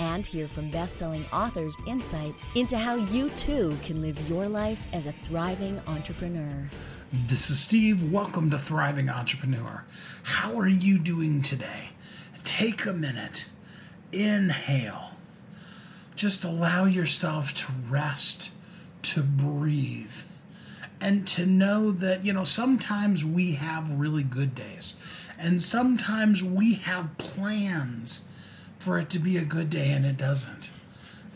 And hear from best selling authors' insight into how you too can live your life as a thriving entrepreneur. This is Steve. Welcome to Thriving Entrepreneur. How are you doing today? Take a minute inhale. Just allow yourself to rest, to breathe, and to know that, you know, sometimes we have really good days, and sometimes we have plans for it to be a good day and it doesn't.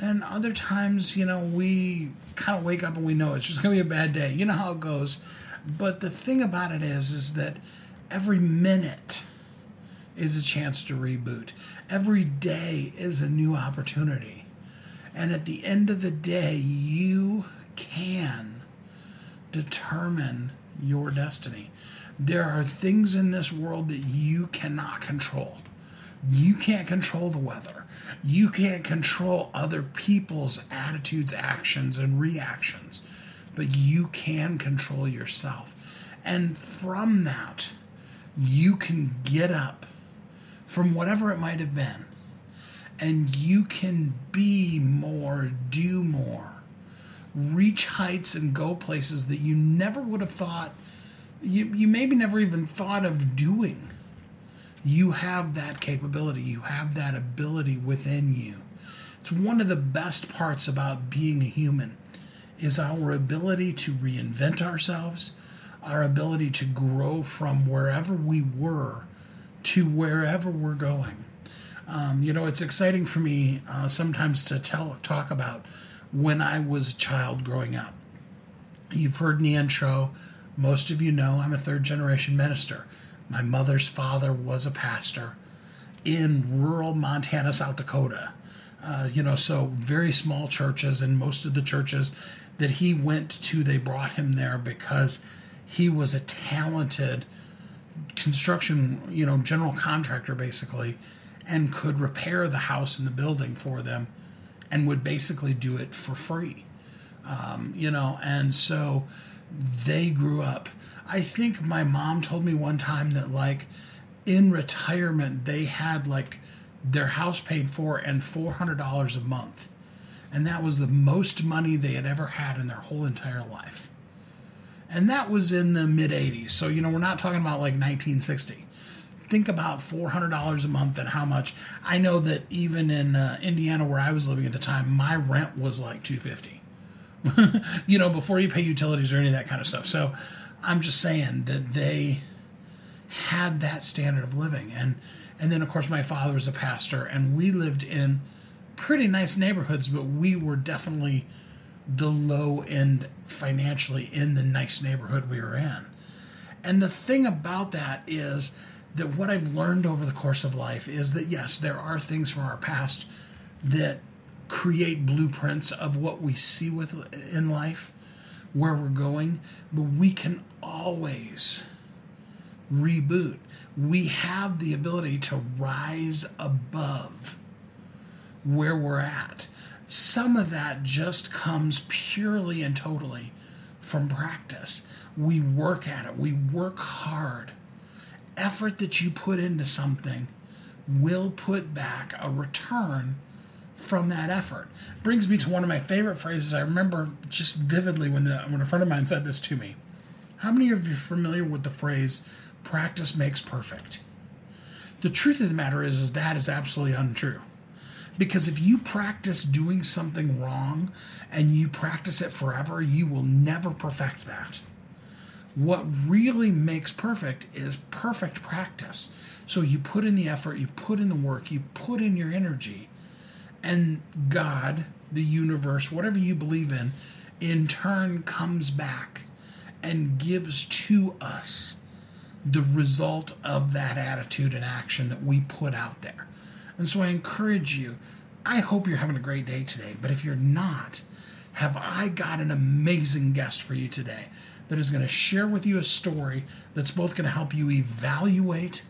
And other times, you know, we kind of wake up and we know it's just going to be a bad day. You know how it goes. But the thing about it is, is that every minute is a chance to reboot. Every day is a new opportunity. And at the end of the day, you can determine your destiny. There are things in this world that you cannot control. You can't control the weather. You can't control other people's attitudes, actions, and reactions, but you can control yourself. And from that, you can get up from whatever it might have been. And you can be more, do more, reach heights and go places that you never would have thought, you, you maybe never even thought of doing. You have that capability, you have that ability within you. It's one of the best parts about being a human is our ability to reinvent ourselves, our ability to grow from wherever we were to wherever we're going. Um, you know, it's exciting for me uh, sometimes to tell talk about when I was a child growing up. You've heard the intro, most of you know I'm a third generation minister. My mother's father was a pastor in rural Montana, South Dakota. Uh, you know, so very small churches, and most of the churches that he went to, they brought him there because he was a talented construction, you know, general contractor basically, and could repair the house and the building for them and would basically do it for free. Um, you know, and so they grew up. I think my mom told me one time that, like, in retirement, they had like their house paid for and $400 a month. And that was the most money they had ever had in their whole entire life and that was in the mid 80s. So, you know, we're not talking about like 1960. Think about $400 a month and how much. I know that even in uh, Indiana, where I was living at the time, my rent was like 250 you know, before you pay utilities or any of that kind of stuff. So, I'm just saying that they had that standard of living. And, and then, of course, my father was a pastor, and we lived in pretty nice neighborhoods, but we were definitely the low end financially in the nice neighborhood we were in. And the thing about that is that what I've learned over the course of life is that yes, there are things from our past that create blueprints of what we see with in life, where we're going, but we can always reboot. We have the ability to rise above where we're at. Some of that just comes purely and totally from practice. We work at it, we work hard. Effort that you put into something will put back a return from that effort. Brings me to one of my favorite phrases. I remember just vividly when the when a friend of mine said this to me. How many of you are familiar with the phrase practice makes perfect? The truth of the matter is, is that is absolutely untrue. Because if you practice doing something wrong and you practice it forever, you will never perfect that. What really makes perfect is perfect practice. So you put in the effort, you put in the work, you put in your energy, and God, the universe, whatever you believe in, in turn comes back and gives to us the result of that attitude and action that we put out there. And so I encourage you, I hope you're having a great day today, but if you're not, have I got an amazing guest for you today that is going to share with you a story that's both going to help you evaluate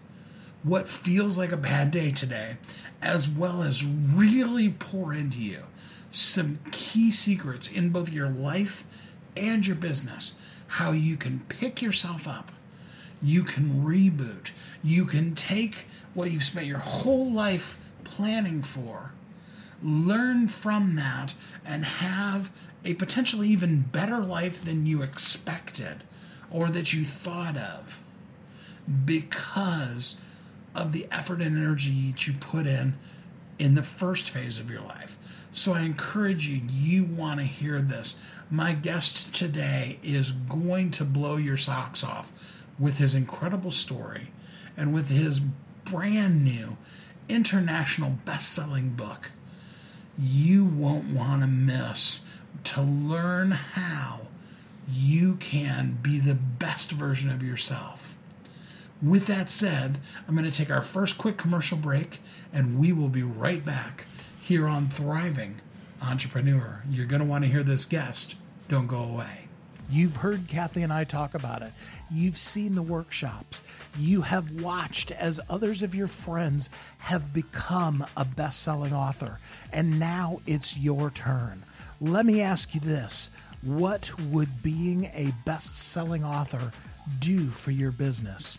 what feels like a bad day today, as well as really pour into you some key secrets in both your life and your business. How you can pick yourself up, you can reboot, you can take what you've spent your whole life planning for, learn from that, and have a potentially even better life than you expected or that you thought of because of the effort and energy that you put in in the first phase of your life. So I encourage you, you want to hear this. My guest today is going to blow your socks off with his incredible story and with his brand new international best selling book. You won't want to miss to learn how you can be the best version of yourself. With that said, I'm going to take our first quick commercial break and we will be right back here on Thriving Entrepreneur. You're going to want to hear this guest. Don't go away. You've heard Kathy and I talk about it. You've seen the workshops. You have watched as others of your friends have become a best selling author. And now it's your turn. Let me ask you this What would being a best selling author do for your business?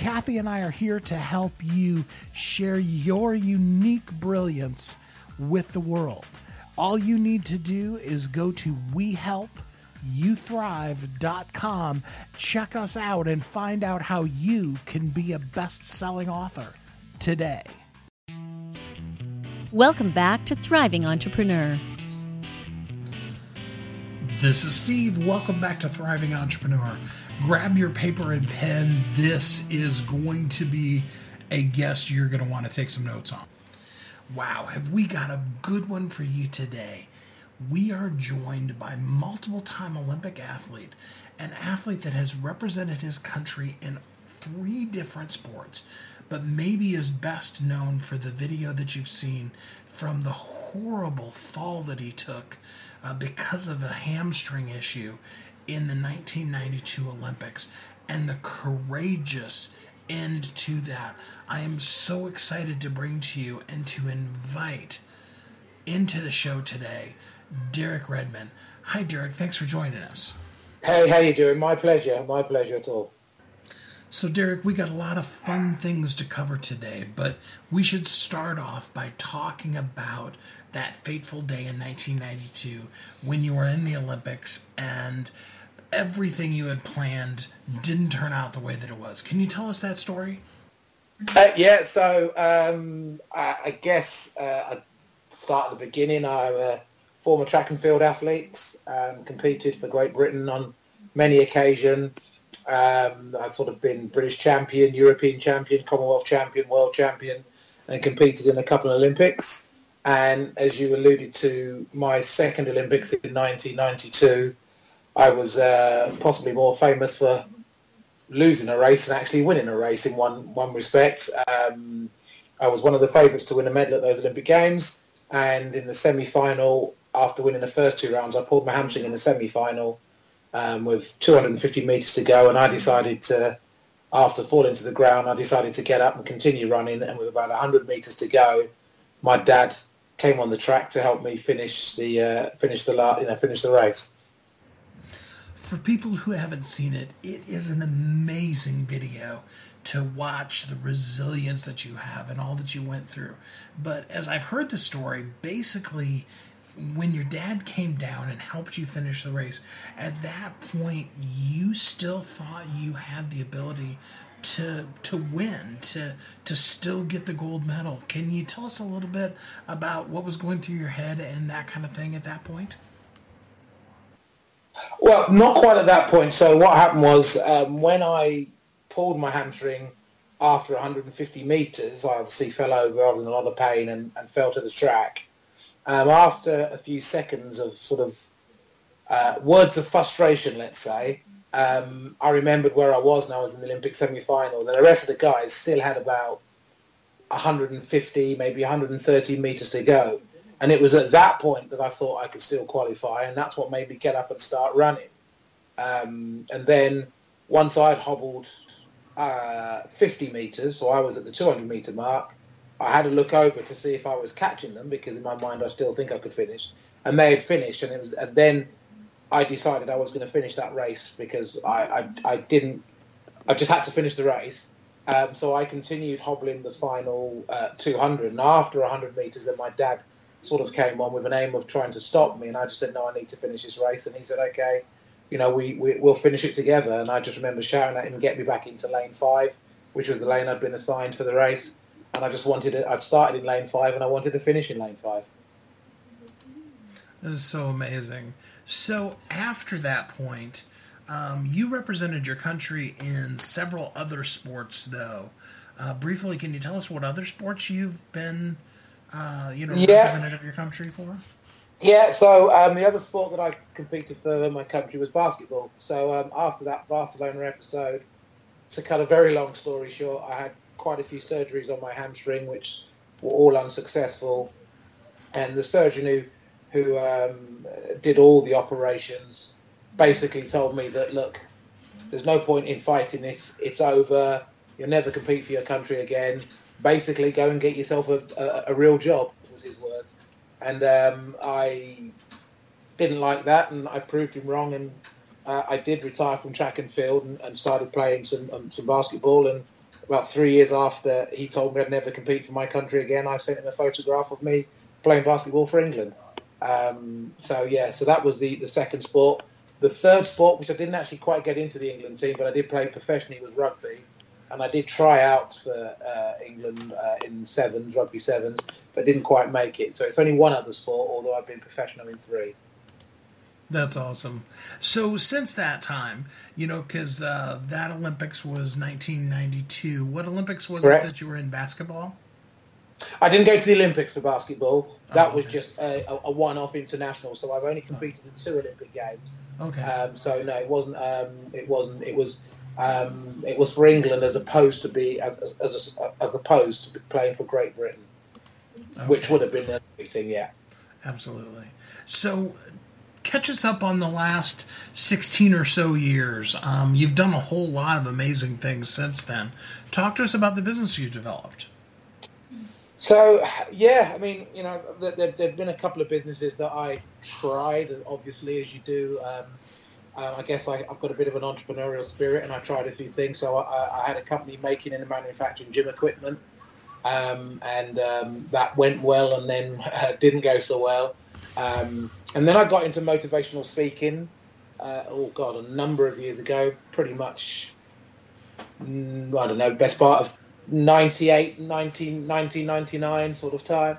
Kathy and I are here to help you share your unique brilliance with the world. All you need to do is go to WeHelpYouThrive.com, check us out, and find out how you can be a best selling author today. Welcome back to Thriving Entrepreneur. This is Steve. Welcome back to Thriving Entrepreneur. Grab your paper and pen. This is going to be a guest you're going to want to take some notes on. Wow, have we got a good one for you today? We are joined by multiple time Olympic athlete, an athlete that has represented his country in three different sports, but maybe is best known for the video that you've seen from the horrible fall that he took uh, because of a hamstring issue in the 1992 Olympics and the courageous end to that. I am so excited to bring to you and to invite into the show today Derek Redmond. Hi, Derek. Thanks for joining us. Hey, how you doing? My pleasure. My pleasure at all. So, Derek, we got a lot of fun things to cover today, but we should start off by talking about that fateful day in 1992 when you were in the Olympics and everything you had planned didn't turn out the way that it was. Can you tell us that story? Uh, yeah, so um, I, I, guess uh, I start at the beginning. I'm a former track and field athlete, um, competed for Great Britain on many occasions. Um, I've sort of been British champion, European champion, Commonwealth champion, world champion, and competed in a couple of Olympics. And as you alluded to, my second Olympics in 1992, I was uh, possibly more famous for losing a race and actually winning a race in one one respect. Um, I was one of the favourites to win a medal at those Olympic Games, and in the semi-final, after winning the first two rounds, I pulled my hamstring in the semi-final um, with 250 metres to go, and I decided to, after falling to the ground, I decided to get up and continue running, and with about 100 metres to go, my dad came on the track to help me finish the uh, finish the you know finish the race. For people who haven't seen it, it is an amazing video to watch the resilience that you have and all that you went through. But as I've heard the story, basically when your dad came down and helped you finish the race, at that point you still thought you had the ability to to win, to to still get the gold medal. Can you tell us a little bit about what was going through your head and that kind of thing at that point? Well, not quite at that point. So what happened was um, when I pulled my hamstring after 150 meters, I obviously fell over, I was in a lot of pain, and, and fell to the track. Um, after a few seconds of sort of uh, words of frustration, let's say, um, I remembered where I was and I was in the Olympic semi-final. And the rest of the guys still had about 150, maybe 130 meters to go. And it was at that point that I thought I could still qualify, and that's what made me get up and start running. Um, and then once I'd hobbled uh, 50 meters, so I was at the 200 meter mark, I had to look over to see if I was catching them because in my mind I still think I could finish. And they had finished, and it was, and then I decided I was going to finish that race because I, I, I didn't, I just had to finish the race. Um, so I continued hobbling the final uh, 200, and after 100 meters, then my dad sort of came on with an aim of trying to stop me, and I just said, "No, I need to finish this race." And he said, "Okay, you know, we, we will finish it together." And I just remember shouting at him, and "Get me back into lane five, which was the lane I'd been assigned for the race." And I just wanted to. I'd started in lane five, and I wanted to finish in lane five. That is so amazing. So after that point, um, you represented your country in several other sports, though. Uh, briefly, can you tell us what other sports you've been, uh, you know, yeah. representative of your country for? Yeah, so um, the other sport that I competed for in my country was basketball. So um, after that Barcelona episode, to cut a very long story short, I had quite a few surgeries on my hamstring, which were all unsuccessful. And the surgeon who who um, did all the operations, basically told me that look, there's no point in fighting this. It's over. You'll never compete for your country again. Basically, go and get yourself a, a, a real job. Was his words, and um, I didn't like that, and I proved him wrong. And uh, I did retire from track and field and, and started playing some um, some basketball. And about three years after he told me I'd never compete for my country again, I sent him a photograph of me playing basketball for England. Um, so yeah, so that was the the second sport. The third sport, which I didn't actually quite get into the England team, but I did play professionally, was rugby, and I did try out for uh, England uh, in sevens, rugby sevens, but didn't quite make it. So it's only one other sport, although I've been professional in three. That's awesome. So since that time, you know, because uh, that Olympics was 1992. What Olympics was Correct. it that you were in basketball? I didn't go to the Olympics for basketball. That oh, okay. was just a, a, one-off international. So I've only competed in two Olympic games. Okay. Um, so no, it wasn't. Um, it wasn't. It was. Um, it was for England as opposed to be as, as, as opposed to playing for Great Britain, okay. which would have been Olympic team. Yeah. Absolutely. So catch us up on the last 16 or so years. Um, you've done a whole lot of amazing things since then. Talk to us about the business you've developed. So yeah, I mean, you know, there, there, have been a couple of businesses that I tried, obviously, as you do. Um, uh, I guess I, have got a bit of an entrepreneurial spirit, and I tried a few things. So I, I had a company making and manufacturing gym equipment, um, and um, that went well, and then uh, didn't go so well. Um, and then I got into motivational speaking. Uh, oh God, a number of years ago, pretty much. Mm, I don't know, best part of 98, 19, 1999 sort of time.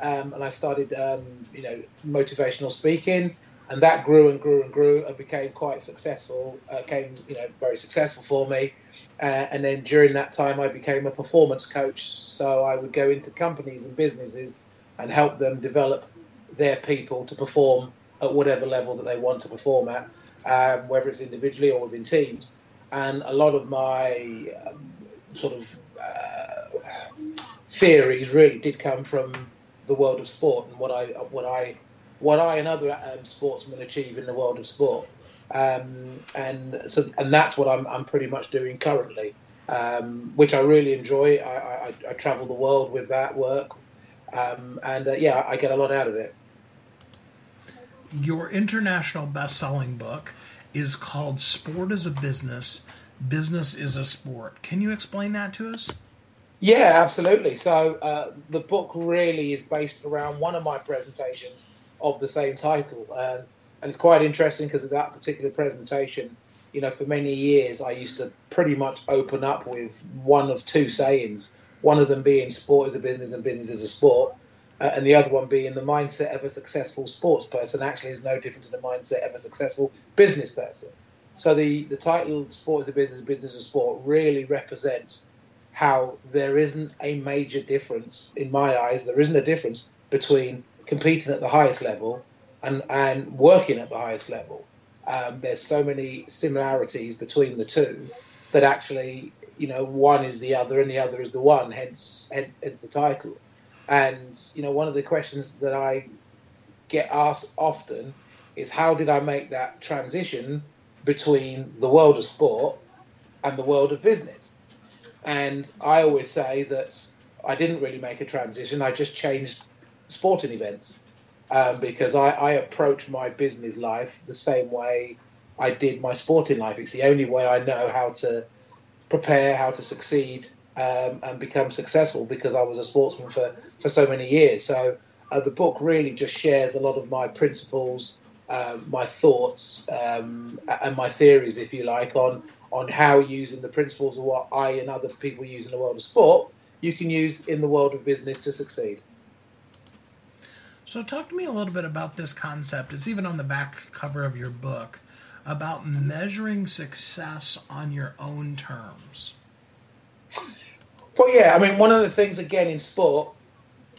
Um, and I started, um, you know, motivational speaking, and that grew and grew and grew and became quite successful. Uh, came, you know, very successful for me. Uh, and then during that time, I became a performance coach. So I would go into companies and businesses and help them develop their people to perform at whatever level that they want to perform at, um, whether it's individually or within teams. And a lot of my um, sort of theories really did come from the world of sport and what I what I what I and other um, sportsmen achieve in the world of sport. Um, and so and that's what I'm, I'm pretty much doing currently, um, which I really enjoy. I, I, I, travel the world with that work, um, and uh, yeah, I get a lot out of it. Your international best-selling book is called "Sport is a Business." Business is a sport. Can you explain that to us? Yeah, absolutely. So uh, the book really is based around one of my presentations of the same title, and, and it's quite interesting because of that particular presentation. You know, for many years, I used to pretty much open up with one of two sayings. One of them being "sport is a business and business is a sport," uh, and the other one being the mindset of a successful sports person actually is no different to the mindset of a successful business person. So the, the title Sport is a Business, Business is a Sport really represents how there isn't a major difference, in my eyes, there isn't a difference between competing at the highest level and, and working at the highest level. Um, there's so many similarities between the two that actually, you know, one is the other and the other is the one, hence, hence, hence the title. And, you know, one of the questions that I get asked often is how did I make that transition between the world of sport and the world of business? And I always say that I didn't really make a transition, I just changed sporting events um, because I, I approach my business life the same way I did my sporting life. It's the only way I know how to prepare, how to succeed, um, and become successful because I was a sportsman for, for so many years. So uh, the book really just shares a lot of my principles, um, my thoughts, um, and my theories, if you like, on on how using the principles of what I and other people use in the world of sport, you can use in the world of business to succeed. So, talk to me a little bit about this concept. It's even on the back cover of your book about measuring success on your own terms. Well, yeah, I mean, one of the things again in sport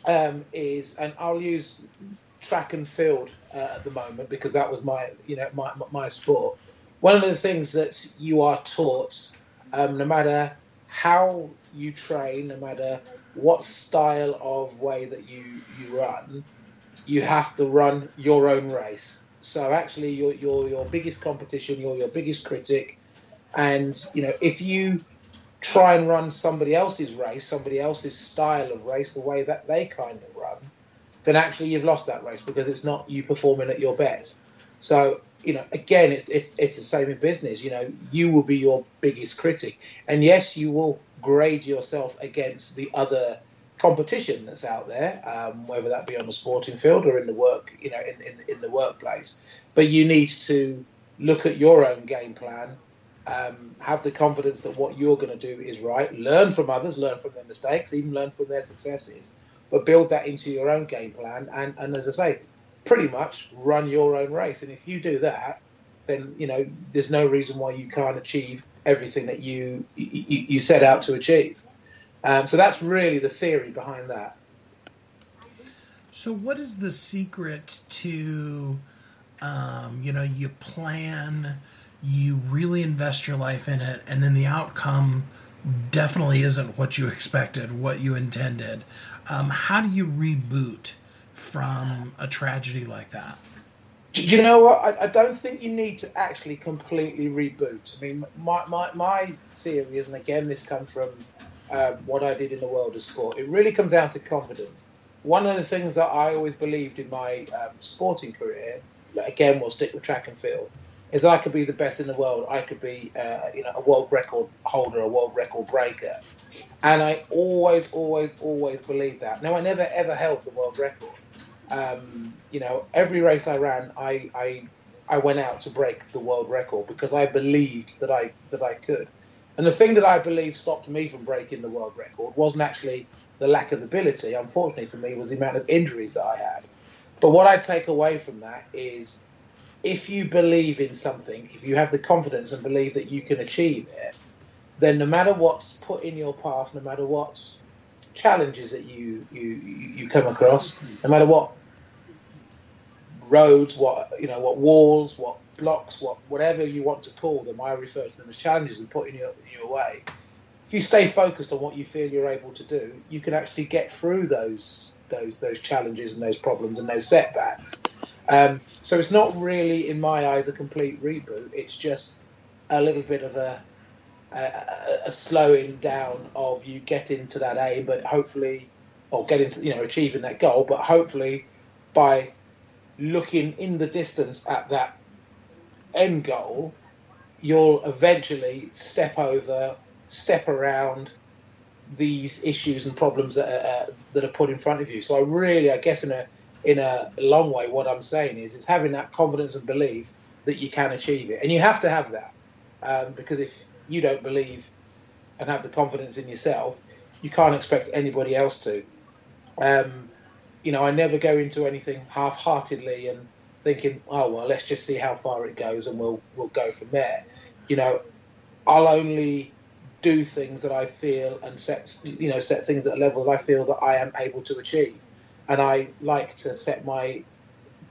um, is, and I'll use track and field uh, at the moment because that was my, you know, my my sport. One of the things that you are taught, um, no matter how you train, no matter what style of way that you you run, you have to run your own race. So actually, you're, you're your biggest competition, you're your biggest critic, and you know if you try and run somebody else's race, somebody else's style of race, the way that they kind of run, then actually you've lost that race because it's not you performing at your best. So you know, again, it's it's it's the same in business. You know, you will be your biggest critic, and yes, you will grade yourself against the other competition that's out there, um, whether that be on the sporting field or in the work, you know, in, in, in the workplace. But you need to look at your own game plan, um, have the confidence that what you're going to do is right, learn from others, learn from their mistakes, even learn from their successes, but build that into your own game plan. And, and as I say, pretty much run your own race. And if you do that, then you know there's no reason why you can't achieve everything that you you, you set out to achieve. Um, so that's really the theory behind that. So, what is the secret to, um, you know, you plan, you really invest your life in it, and then the outcome definitely isn't what you expected, what you intended. Um, how do you reboot from a tragedy like that? Do you know what? I, I, don't think you need to actually completely reboot. I mean, my, my, my theory is, and again, this comes from um, what I did in the world of sport. It really comes down to confidence. One of the things that I always believed in my um, sporting career, again, we'll stick with track and field, is I could be the best in the world. I could be, uh, you know, a world record holder, a world record breaker, and I always, always, always believed that. Now, I never ever held the world record. Um, you know, every race I ran, I, I, I went out to break the world record because I believed that I that I could. And the thing that I believe stopped me from breaking the world record wasn't actually the lack of ability. Unfortunately for me, was the amount of injuries that I had. But what I take away from that is if you believe in something, if you have the confidence and believe that you can achieve it, then no matter what's put in your path, no matter what challenges that you you you come across, no matter what roads, what you know, what walls, what blocks, what whatever you want to call them, I refer to them as challenges and putting you in your way. If you stay focused on what you feel you're able to do, you can actually get through those those those challenges and those problems and those setbacks. Um, so it's not really, in my eyes, a complete reboot. It's just a little bit of a, a, a slowing down of you getting to that aim, but hopefully, or getting to you know achieving that goal, but hopefully by looking in the distance at that end goal, you'll eventually step over, step around these issues and problems that are, uh, that are put in front of you. So I really, I guess, in a in a long way, what I'm saying is, is having that confidence and belief that you can achieve it, and you have to have that um, because if you don't believe and have the confidence in yourself, you can't expect anybody else to. Um, you know, I never go into anything half-heartedly and thinking, oh well, let's just see how far it goes and we'll we'll go from there. You know, I'll only do things that I feel and set you know set things at a level that I feel that I am able to achieve, and I like to set my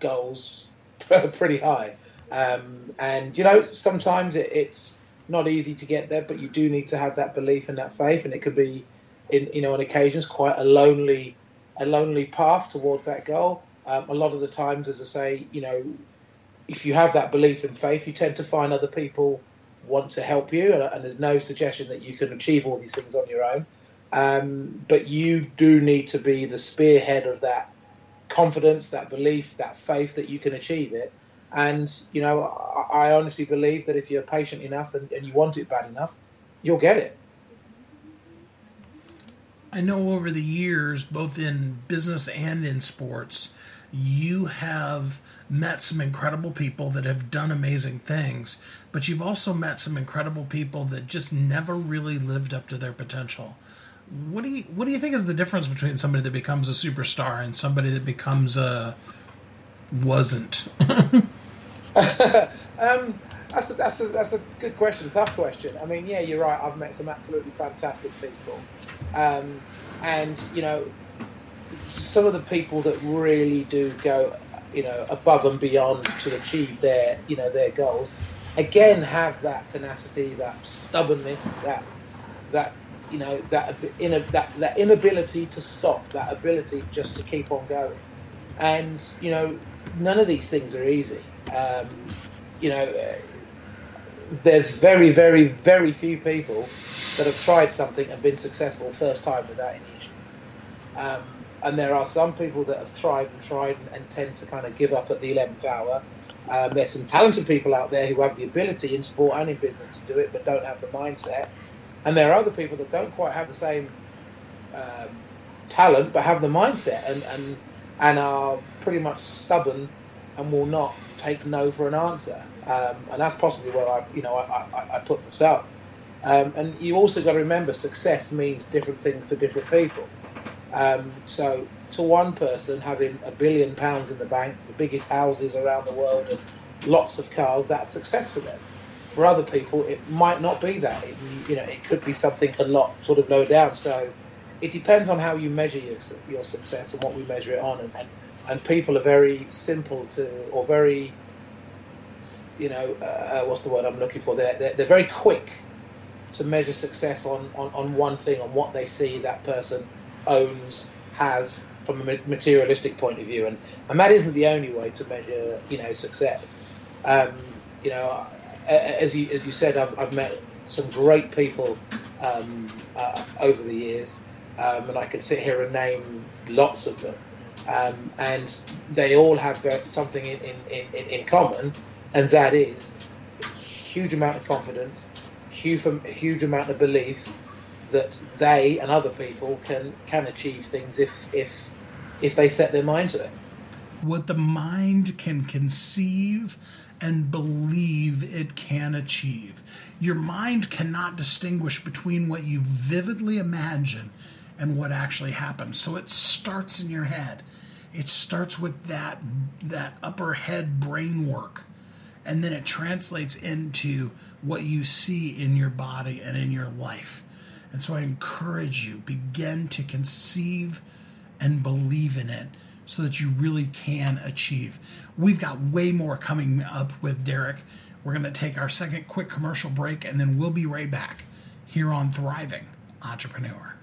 goals pretty high. Um, and you know, sometimes it, it's not easy to get there, but you do need to have that belief and that faith, and it could be, in you know, on occasions quite a lonely, a lonely path towards that goal. Um, a lot of the times, as I say, you know, if you have that belief and faith, you tend to find other people want to help you, and, and there's no suggestion that you can achieve all these things on your own. Um, but you do need to be the spearhead of that confidence, that belief, that faith that you can achieve it. And you know, I, I honestly believe that if you're patient enough and, and you want it bad enough, you'll get it. I know over the years, both in business and in sports, you have met some incredible people that have done amazing things, but you've also met some incredible people that just never really lived up to their potential. What do you what do you think is the difference between somebody that becomes a superstar and somebody that becomes a wasn't? um, that's a, that's a, that's a good question, tough question. I mean, yeah, you're right. I've met some absolutely fantastic people, um, and you know, some of the people that really do go, you know, above and beyond to achieve their, you know, their goals, again have that tenacity, that stubbornness, that that you know that in that that inability to stop, that ability just to keep on going, and you know, none of these things are easy. Um, you know, there's very, very, very few people that have tried something and been successful first time without any issue. Um, and there are some people that have tried and tried and, and tend to kind of give up at the 11th hour. Um, there's some talented people out there who have the ability in sport and in business to do it, but don't have the mindset. And there are other people that don't quite have the same um, talent, but have the mindset and, and and are pretty much stubborn and will not take no for an answer. Um, and that's possibly where I, you know, I, I, I put myself. Um, and you also got to remember, success means different things to different people. Um, so to one person having a billion pounds in the bank, the biggest houses around the world, and lots of cars, that's success for them. For other people, it might not be that. It, you know, it could be something a lot sort of lower down. So it depends on how you measure your, your success and what we measure it on. And, and, and people are very simple to, or very, you know, uh, what's the word I'm looking for? They're, they're, they're very quick to measure success on, on, on one thing, on what they see that person owns, has from a materialistic point of view, and and that isn't the only way to measure you know success. Um, you know, as you as you said, I've, I've met some great people um, uh, over the years, um, and I could sit here and name lots of them, um, and they all have something in, in, in, in common, and that is huge amount of confidence, huge huge amount of belief, that they and other people can can achieve things if if if they set their mind to it. What the mind can conceive and believe it can achieve. Your mind cannot distinguish between what you vividly imagine and what actually happens. So it starts in your head. It starts with that that upper head brain work and then it translates into what you see in your body and in your life. And so I encourage you, begin to conceive and believe in it so that you really can achieve. We've got way more coming up with Derek. We're going to take our second quick commercial break and then we'll be right back here on Thriving Entrepreneur.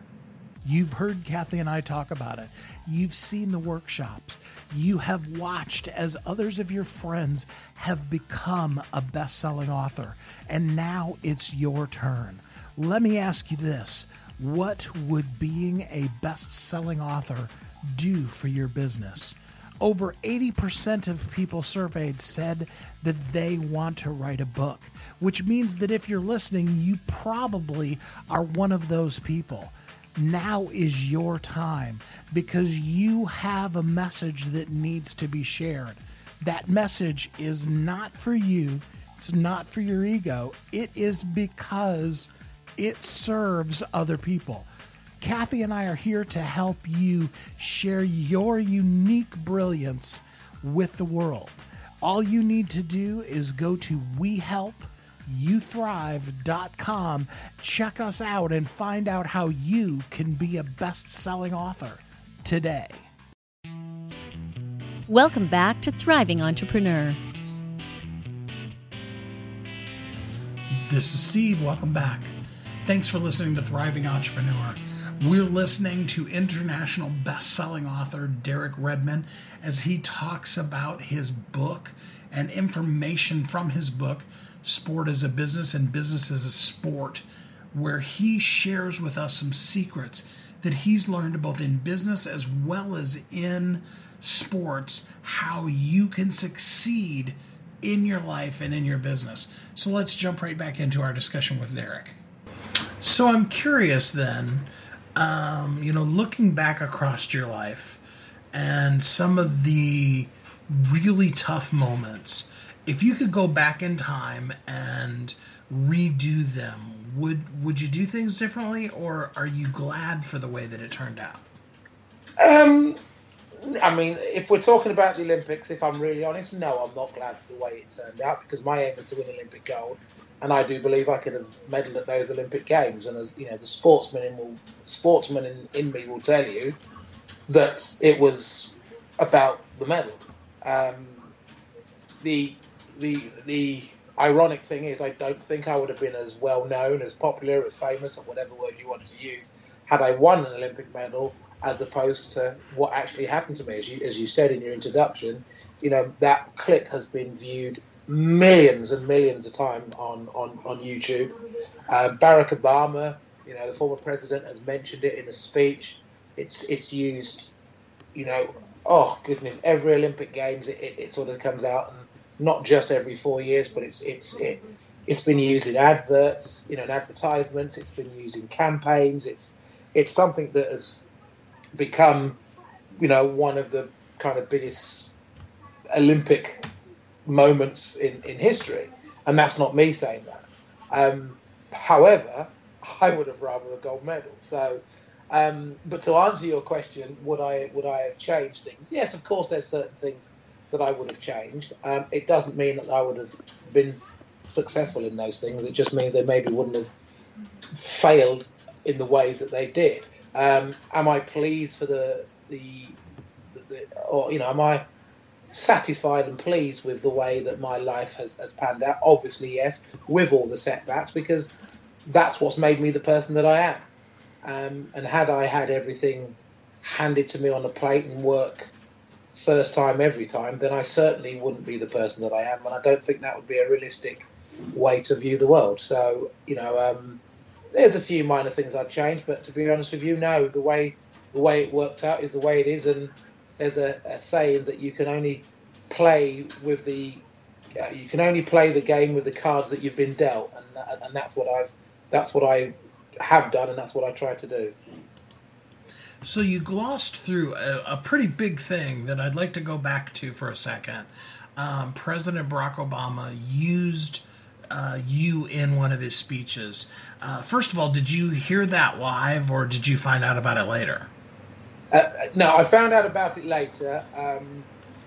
You've heard Kathy and I talk about it. You've seen the workshops. You have watched as others of your friends have become a best selling author. And now it's your turn. Let me ask you this What would being a best selling author do for your business? Over 80% of people surveyed said that they want to write a book, which means that if you're listening, you probably are one of those people. Now is your time because you have a message that needs to be shared. That message is not for you, it's not for your ego, it is because it serves other people. Kathy and I are here to help you share your unique brilliance with the world. All you need to do is go to WeHelpYouThrive.com, check us out, and find out how you can be a best selling author today. Welcome back to Thriving Entrepreneur. This is Steve. Welcome back. Thanks for listening to Thriving Entrepreneur. We're listening to international best-selling author Derek Redmond as he talks about his book and information from his book, Sport as a Business and Business as a Sport, where he shares with us some secrets that he's learned both in business as well as in sports, how you can succeed in your life and in your business. So let's jump right back into our discussion with Derek. So I'm curious then, um, you know, looking back across your life and some of the really tough moments, if you could go back in time and redo them, would would you do things differently, or are you glad for the way that it turned out? Um, I mean, if we're talking about the Olympics, if I'm really honest, no, I'm not glad for the way it turned out because my aim was to win Olympic gold, and I do believe I could have medalled at those Olympic games. And as you know, the sportsman in will, sportsman in, in me will tell you that it was about the medal. Um, the the the ironic thing is, I don't think I would have been as well known, as popular, as famous, or whatever word you want to use, had I won an Olympic medal as opposed to what actually happened to me. As you, as you said in your introduction, you know, that clip has been viewed millions and millions of times on, on, on YouTube. Uh, Barack Obama, you know, the former president has mentioned it in a speech. It's, it's used, you know, oh goodness, every Olympic Games it, it, it sort of comes out, and not just every four years, but it's, it's, it, it's been used in adverts, you know, in advertisements. It's been used in campaigns. It's, it's something that has become, you know, one of the kind of biggest Olympic moments in, in history. And that's not me saying that. Um, however, I would have rather a gold medal. So, um, but to answer your question, would I would I have changed things? Yes, of course. There's certain things that I would have changed. Um, it doesn't mean that I would have been successful in those things. It just means they maybe wouldn't have failed in the ways that they did. Um, am I pleased for the, the, the, the, or you know, am I satisfied and pleased with the way that my life has, has panned out? Obviously, yes, with all the setbacks, because that's what's made me the person that I am. Um, and had I had everything handed to me on a plate and work first time every time, then I certainly wouldn't be the person that I am, and I don't think that would be a realistic way to view the world. So, you know, um, there's a few minor things I'd change, but to be honest with you, no. The way the way it worked out is the way it is, and there's a, a saying that you can only play with the uh, you can only play the game with the cards that you've been dealt, and and that's what I've that's what I have done, and that's what I try to do. So you glossed through a, a pretty big thing that I'd like to go back to for a second. Um, President Barack Obama used uh, you in one of his speeches. Uh, first of all, did you hear that live, or did you find out about it later? Uh, no, I found out about it later. Um,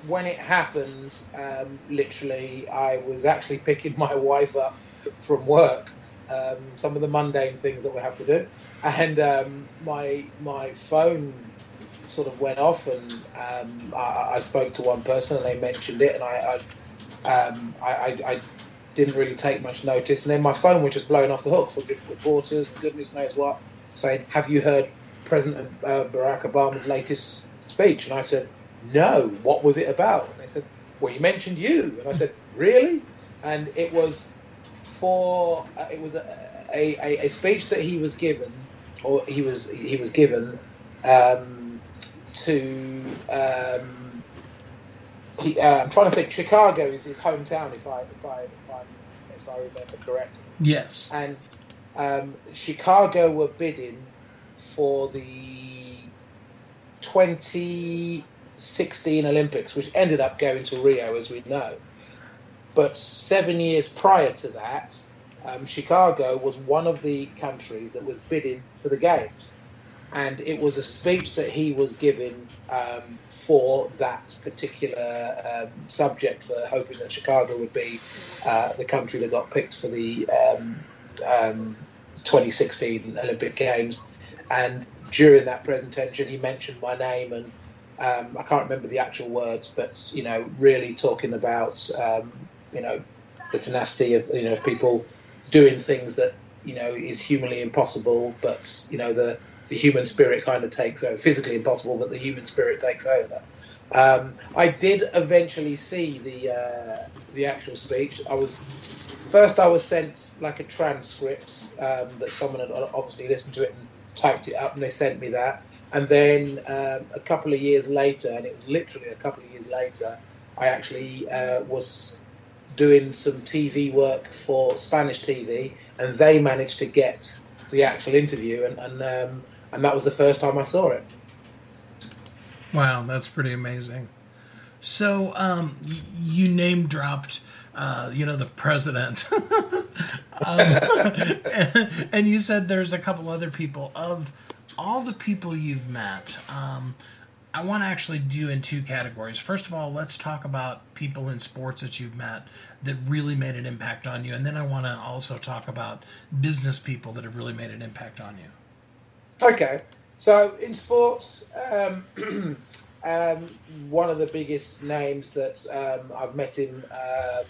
when it happened, um, literally, I was actually picking my wife up from work. Um, some of the mundane things that we have to do, and um, my my phone sort of went off, and um, I, I, spoke to one person, and they mentioned it, and I I, um, I, I didn't really take much notice. And then my phone was just blowing off the hook from reporters, goodness knows what, saying, "Have you heard President uh, Barack Obama's latest speech?" And I said, "No. What was it about?" And they said, "Well, he mentioned you." And I said, "Really?" And it was for uh, it was a, a, a, speech that he was given, or he was he was given um, to. Um, he, uh, I'm trying to think. Chicago is his hometown, if I if I if I, if I remember correctly. Yes. And um, Chicago were bidding for the 2016 Olympics, which ended up going to Rio, as we know. But seven years prior to that, um, Chicago was one of the countries that was bidding for the games. and it was a speech that he was giving um, for that particular um, subject for hoping that Chicago would be uh, the country that got picked for the um, um, 2016 Olympic Games. And during that presentation, he mentioned my name and um, I can't remember the actual words, but you know, really talking about um, you know the tenacity of you know of people doing things that you know is humanly impossible, but you know the the human spirit kind of takes over. Physically impossible, but the human spirit takes over. Um, I did eventually see the uh, the actual speech. I was first I was sent like a transcript um, that someone had obviously listened to it and typed it up, and they sent me that. And then um, a couple of years later, and it was literally a couple of years later, I actually uh, was doing some TV work for Spanish TV, and they managed to get the actual interview, and, and um, and that was the first time I saw it. Wow, that's pretty amazing. So, um, you name dropped, uh, you know, the president, um, and, and, you said there's a couple other people. Of all the people you've met, um, I want to actually do in two categories. First of all, let's talk about people in sports that you've met that really made an impact on you, and then I want to also talk about business people that have really made an impact on you. Okay. So in sports, um, um, one of the biggest names that um, I've met him, um,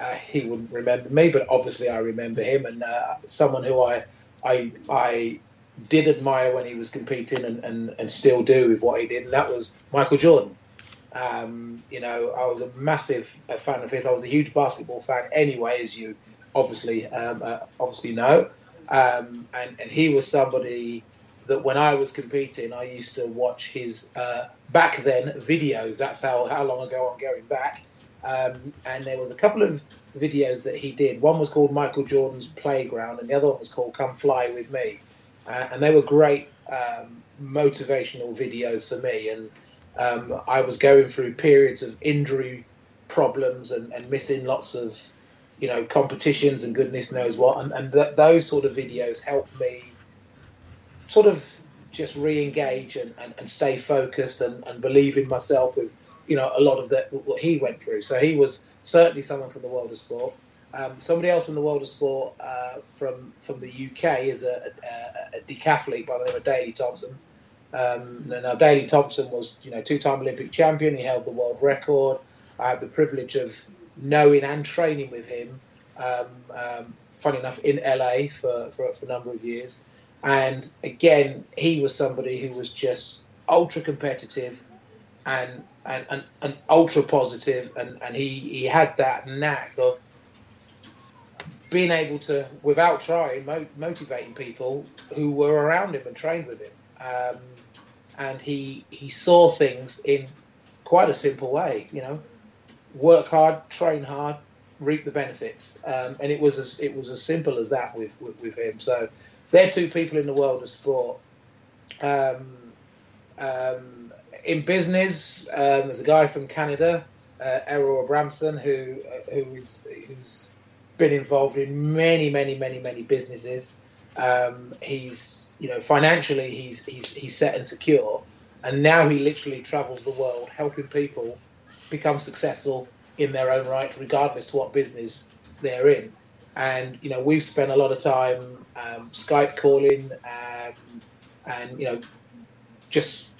uh, he wouldn't remember me, but obviously I remember him, and uh, someone who I, I, I did admire when he was competing, and, and, and still do with what he did, and that was Michael Jordan. Um, you know, I was a massive fan of his. I was a huge basketball fan anyway, as you obviously um, uh, obviously know. Um, and, and he was somebody that when I was competing, I used to watch his uh, back then videos. That's how, how long ago I'm going back. Um, and there was a couple of videos that he did. One was called Michael Jordan's Playground, and the other one was called Come Fly with Me. Uh, and they were great um, motivational videos for me. And um, I was going through periods of injury problems and, and, missing lots of, you know, competitions and goodness knows what. And, and th- those sort of videos helped me sort of just re-engage and, and, and stay focused and, and believe in myself with you know a lot of that what he went through. So he was certainly someone from the world of sport. Um, somebody else from the world of sport uh, from from the UK is a, a, a, decathlete by the name of Daley Thompson. Um, now Daley Thompson was you know two-time Olympic champion. He held the world record. I had the privilege of knowing and training with him. Um, um funny enough, in LA for, for, for a number of years. And again, he was somebody who was just ultra competitive and and, and, and ultra positive, and, and he, he had that knack of being able to, without trying, mo- motivating people who were around him and trained with him. Um, and he he saw things in quite a simple way, you know, work hard, train hard, reap the benefits. Um, and it was as it was as simple as that with, with, with him. So they're two people in the world of sport. Um, um, in business, um, there's a guy from Canada, uh, Errol Bramson, who uh, who is who's been involved in many, many, many, many businesses. Um, he's you know financially he's he's he's set and secure, and now he literally travels the world helping people become successful in their own right, regardless to what business they're in. And you know we've spent a lot of time um, Skype calling, um, and you know, just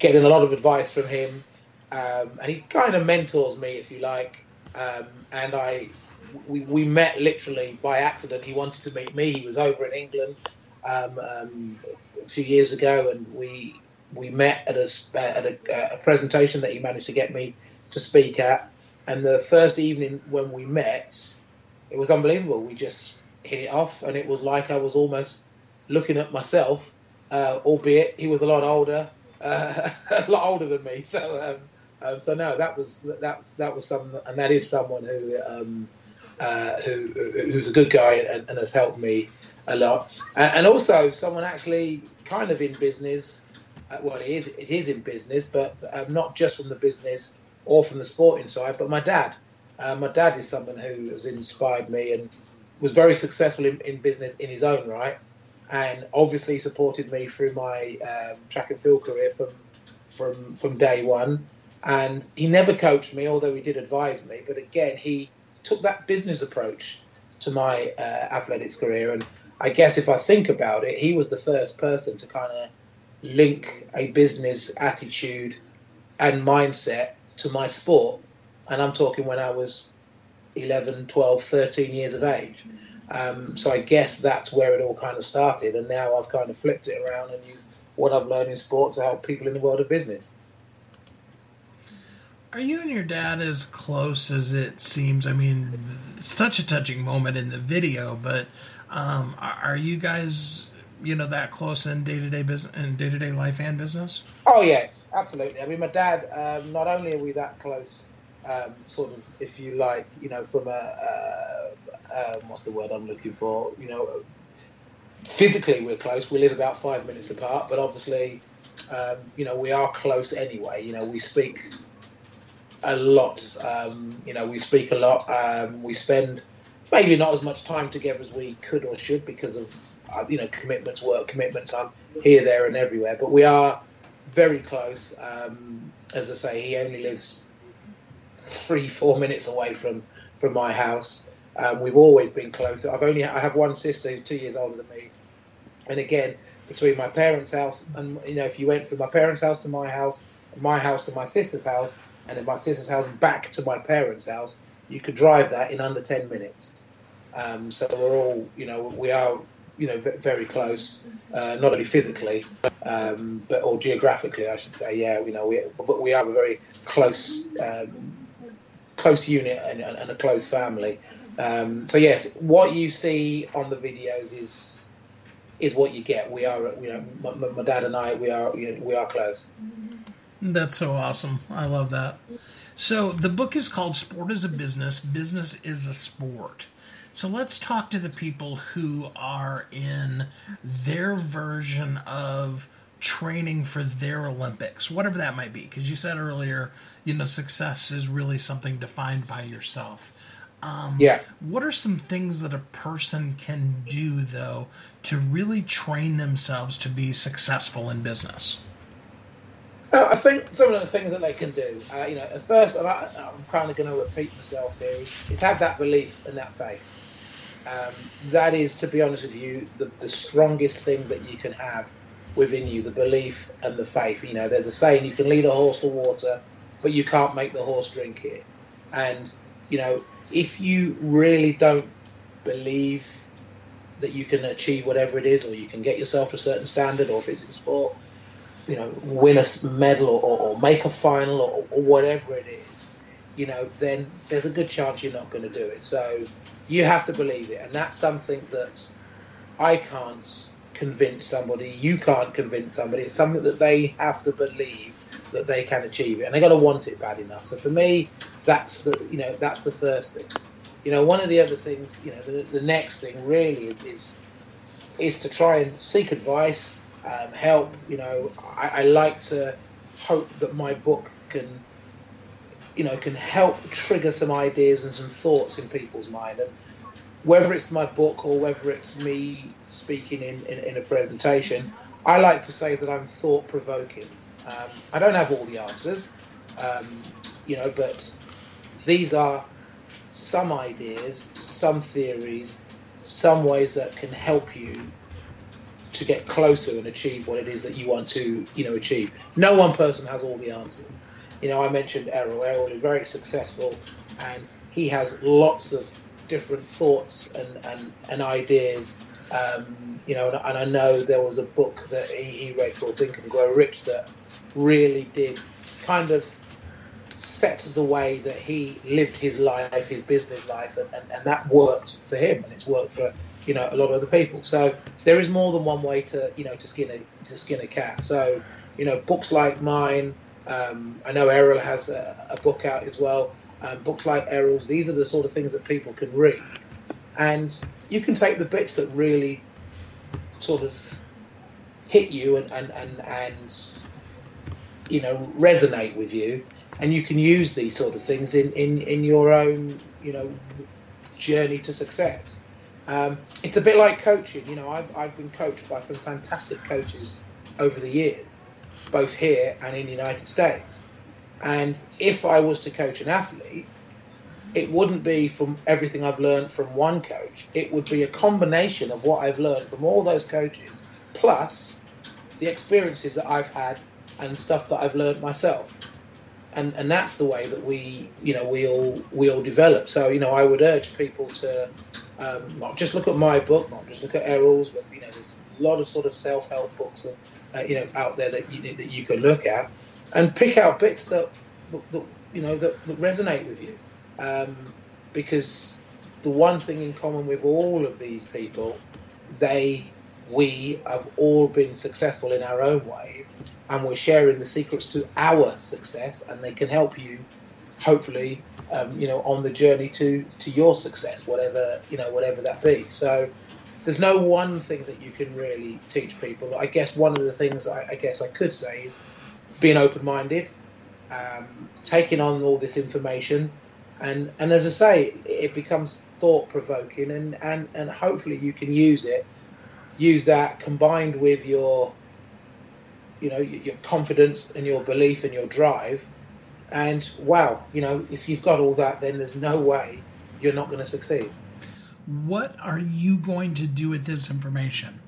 getting a lot of advice from him. Um, and he kind of mentors me, if you like. Um, and I, we, we met literally by accident. He wanted to meet me. He was over in England um, um, a few years ago, and we we met at a at a, a presentation that he managed to get me to speak at. And the first evening when we met, it was unbelievable. We just hit it off, and it was like I was almost looking at myself, uh, albeit he was a lot older, uh, a lot older than me. So, um, um, so no, that was that's that was some, and that is someone who um, uh, who who's a good guy and, and, has helped me a lot, and also someone actually kind of in business. Uh, well, it is it is in business, but um, not just from the business or from the sporting side, but my dad. Uh, my dad is someone who has inspired me and was very successful in, in business in his own right. and obviously supported me through my um, track and field career from from from day one. And he never coached me, although he did advise me. But again, he took that business approach to my uh, athletics career. And I guess if I think about it, he was the first person to kind of link a business attitude and mindset to my sport. And I'm talking when I was 11, 12, 13 years of age. Um, so I guess that's where it all kind of started. And now I've kind of flipped it around and used what I've learned in sport to help people in the world of business. Are you and your dad as close as it seems? I mean, such a touching moment in the video, but um, are you guys, you know, that close in day to day business, in day to day life and business? Oh yes, absolutely. I mean, my dad. Um, not only are we that close, um, sort of, if you like, you know, from a uh, um, what's the word I'm looking for? You know, physically we're close. We live about five minutes apart, but obviously, um, you know, we are close anyway. You know, we speak a lot. Um, you know, we speak a lot. Um, we spend maybe not as much time together as we could or should because of uh, you know commitments, work commitments. I'm here, there, and everywhere, but we are very close. Um, as I say, he only lives three, four minutes away from from my house. Um, we've always been close. I've only I have one sister who's two years older than me, and again between my parents' house and you know if you went from my parents' house to my house, my house to my sister's house, and in my sister's house back to my parents' house, you could drive that in under 10 minutes. Um, so we're all, you know, we are, you know, very close, uh, not only physically, um, but or geographically, I should say. Yeah, you know, we, but we are a very close, um, close unit and, and, a close family. Um, so yes, what you see on the videos is is what you get. We are, you know, my, my dad and I, we are, you know, we are close. That's so awesome. I love that. So the book is called Sport is a Business, Business is a Sport. So let's talk to the people who are in their version of training for their Olympics, whatever that might be. Because you said earlier, you know, success is really something defined by yourself. Um, yeah. What are some things that a person can do, though, to really train themselves to be successful in business? Uh, I think some of the things that they can do, uh, you know, at first, and I, am kind of going to repeat myself here, is, is, have that belief and that faith. Um, that is, to be honest with you, the, the strongest thing that you can have within you, the belief and the faith. You know, there's a saying, you can lead a horse to water, but you can't make the horse drink it. And, you know, if you really don't believe that you can achieve whatever it is, or you can get yourself to a certain standard, or if it's in sport, you know, win a medal or, or make a final or, or, whatever it is, you know, then there's a good chance you're not going to do it. So you have to believe it, and that's something that I can't convince somebody. You can't convince somebody. It's something that they have to believe that they can achieve it, and they got to want it bad enough. So for me, that's the you know that's the first thing. You know, one of the other things, you know, the, the next thing really is is is to try and seek advice um, help. You know, I, I, like to hope that my book can, you know, can help trigger some ideas and some thoughts in people's mind. And whether it's my book or whether it's me speaking in, in, in a presentation, I like to say that I'm thought provoking. Um, I don't have all the answers, um, you know, but these are some ideas, some theories, some ways that can help you to get closer and achieve what it is that you want to, you know, achieve. No one person has all the answers. You know, I mentioned Errol. Errol is very successful, and he has lots of different thoughts and and, and ideas. Um, you know, and, and, I know there was a book that he, he read called Think and Grow Rich that really did kind of set the way that he lived his life, his business life, and, and, and that worked for him, and it's worked for you know a lot of other people. So there is more than one way to you know to skin a to skin a cat. So you know books like mine. Um, I know Errol has a, a book out as well. Um, books like Errol's. These are the sort of things that people can read, and you can take the bits that really sort of hit you and and and, and you know resonate with you, and you can use these sort of things in in in your own you know journey to success Um, it's a bit like coaching. You know, I've, I've been coached by some fantastic coaches over the years, both here and in the United States. And if I was to coach an athlete, it wouldn't be from everything I've learned from one coach. It would be a combination of what I've learned from all those coaches, plus the experiences that I've had and stuff that I've learned myself. And and that's the way that we, you know, we all we all develop. So you know, I would urge people to um, not just look at my book, not just look at Errol's, but you know, there's a lot of sort of self help books that uh, you know out there that you that you can look at, and pick out bits that, that, that you know that, that resonate with you um, because the one thing in common with all of these people, they, we have all been successful in our own ways, and we're sharing the secrets to our success, and they can help you, hopefully, um, you know, on the journey to to your success, whatever you know, whatever that be. So. There's no one thing that you can really teach people. I guess one of the things I, I guess I could say is being open-minded, um, taking on all this information, and and as I say, it becomes thought provoking, and, and and hopefully you can use it, use that combined with your, you know, your confidence and your belief and your drive, and wow, you know, if you've got all that, then there's no way you're not going to succeed. What are you going to do with this information?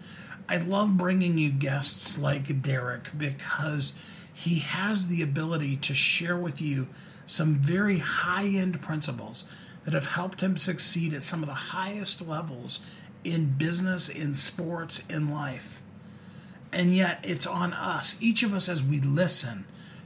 I love bringing you guests like Derek because he has the ability to share with you some very high end principles that have helped him succeed at some of the highest levels in business, in sports, in life. And yet, it's on us, each of us, as we listen,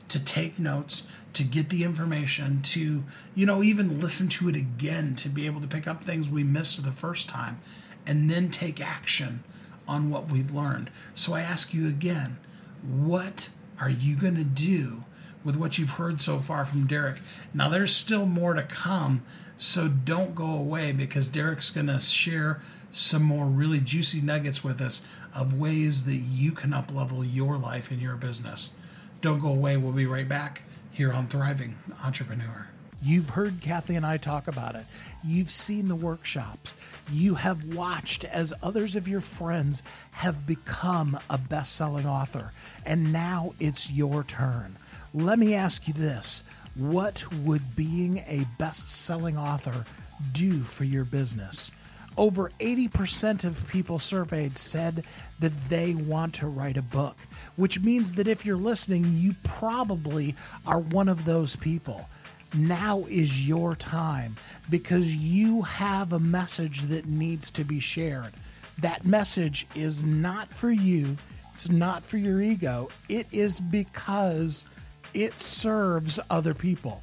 to take notes, to get the information, to, you know, even listen to it again, to be able to pick up things we missed the first time, and then take action on what we've learned. So I ask you again, what are you going to do with what you've heard so far from Derek. Now, there's still more to come, so don't go away because Derek's going to share some more really juicy nuggets with us of ways that you can uplevel your life and your business. Don't go away. We'll be right back here on Thriving Entrepreneur. You've heard Kathy and I talk about it. You've seen the workshops. You have watched as others of your friends have become a best selling author. And now it's your turn. Let me ask you this What would being a best selling author do for your business? Over 80% of people surveyed said that they want to write a book, which means that if you're listening, you probably are one of those people. Now is your time because you have a message that needs to be shared. That message is not for you, it's not for your ego, it is because it serves other people.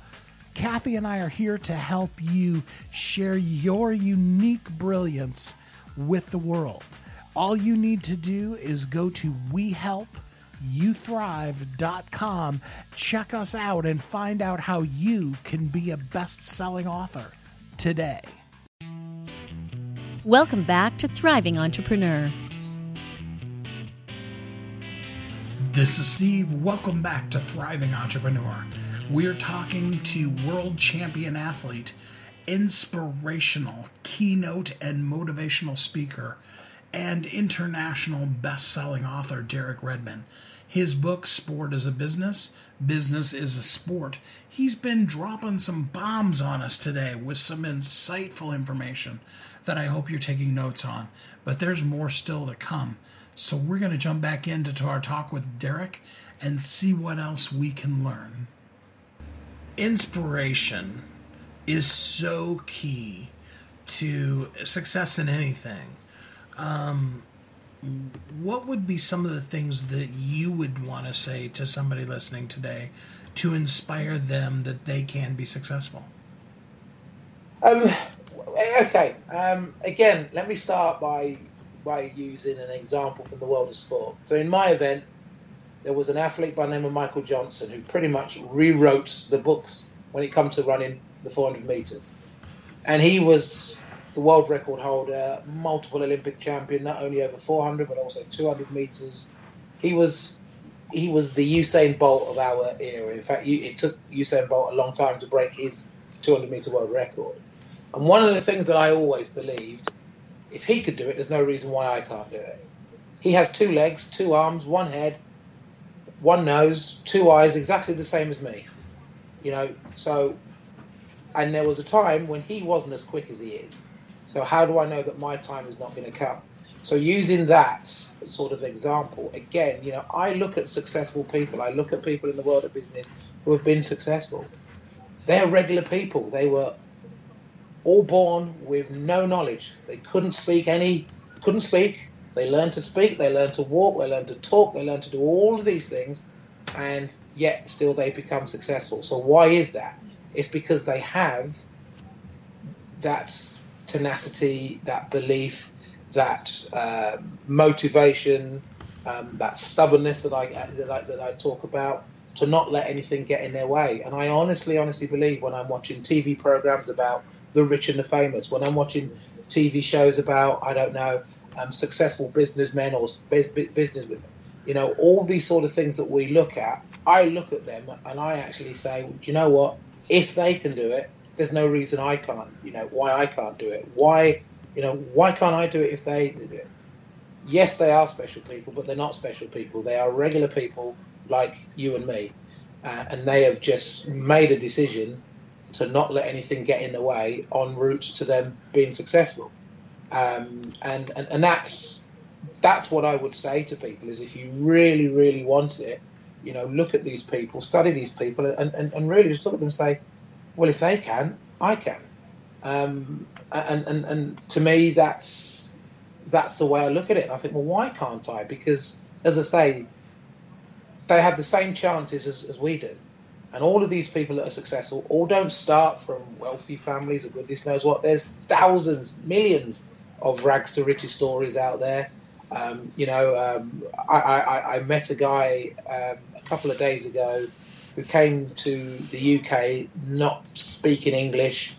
Kathy and I are here to help you share your unique brilliance with the world. All you need to do is go to wehelpyouthrive.com, check us out, and find out how you can be a best selling author today. Welcome back to Thriving Entrepreneur. This is Steve. Welcome back to Thriving Entrepreneur. We're talking to world champion athlete, inspirational keynote and motivational speaker, and international best selling author Derek Redmond. His book, Sport is a Business, Business is a Sport. He's been dropping some bombs on us today with some insightful information that I hope you're taking notes on. But there's more still to come. So we're going to jump back into our talk with Derek and see what else we can learn. Inspiration is so key to success in anything. Um, what would be some of the things that you would want to say to somebody listening today to inspire them that they can be successful? Um, okay. Um, again, let me start by by using an example from the world of sport. So in my event, there was an athlete by the name of Michael Johnson who pretty much rewrote the books when it comes to running the 400 meters. And he was the world record holder, multiple Olympic champion, not only over 400 but also 200 meters. He was he was the Usain Bolt of our era. In fact, it took Usain Bolt a long time to break his 200 meter world record. And one of the things that I always believed If he could do it, there's no reason why I can't do it. He has two legs, two arms, one head, one nose, two eyes, exactly the same as me. You know, so, and there was a time when he wasn't as quick as he is. So how do I know that my time is not going to come? So using that sort of example, again, you know, I look at successful people. I look at people in the world of business who have been successful. They're regular people. They were all born with no knowledge. They couldn't speak any, couldn't speak. They learned to speak. They learned to walk. They learned to talk. They learned to do all of these things, and yet still they become successful. So why is that? It's because they have that tenacity, that belief, that uh, motivation, um, that stubbornness that I, that I that I talk about to not let anything get in their way. And I honestly, honestly believe when I'm watching TV programs about the rich and the famous, when I'm watching TV shows about I don't know um, successful businessmen or businesswomen, you know, all these sort of things that we look at, I look at them and I actually say, you know what? If they can do it, there's no reason I can't. You know, why I can't do it? Why, you know, why can't I do it if they do it? Yes, they are special people, but they're not special people. They are regular people like you and me, uh, and they have just made a decision to not let anything get in the way en route to them being successful. Um, and, and and that's that's what I would say to people is if you really really want it, you know, look at these people, study these people, and, and, and really just look at them and say, well, if they can, I can. Um, and, and and to me, that's that's the way I look at it. And I think, well, why can't I? Because as I say, they have the same chances as, as we do. And all of these people that are successful all don't start from wealthy families or goodness knows what. There's thousands, millions of rags to riches stories out there. Um, you know, um, I, I, I, met a guy um, a couple of days ago who came to the UK not speaking English,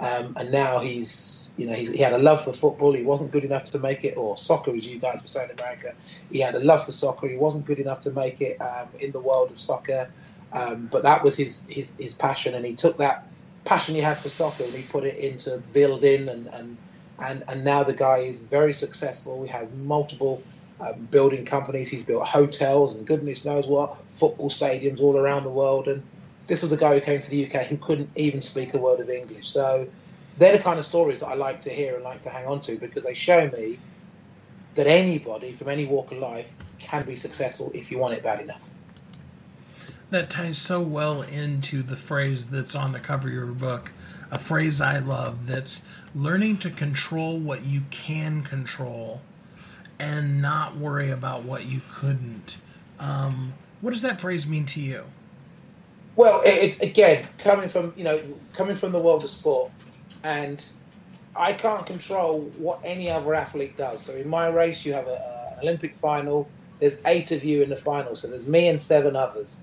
um, and now he's you know he had a love for football. He wasn't good enough to make it, or soccer, as you guys were saying in America. He had a love for soccer. He wasn't good enough to make it um, in the world of soccer, um, but that was his, his his passion, and he took that passion he had for soccer and he put it into building and and and, and now the guy is very successful. He has multiple um, building companies. He's built hotels and goodness knows what, football stadiums all around the world. And this was a guy who came to the UK who couldn't even speak a word of English. So they're the kind of stories that I like to hear and like to hang on to because they show me that anybody from any walk of life can be successful if you want it bad enough. That ties so well into the phrase that's on the cover of your book, a phrase I love that's learning to control what you can control and not worry about what you couldn't. Um, what does that phrase mean to you? Well, it's again coming from you know coming from the world of sport, and I can't control what any other athlete does. So in my race, you have an Olympic final. There's eight of you in the final, so there's me and seven others.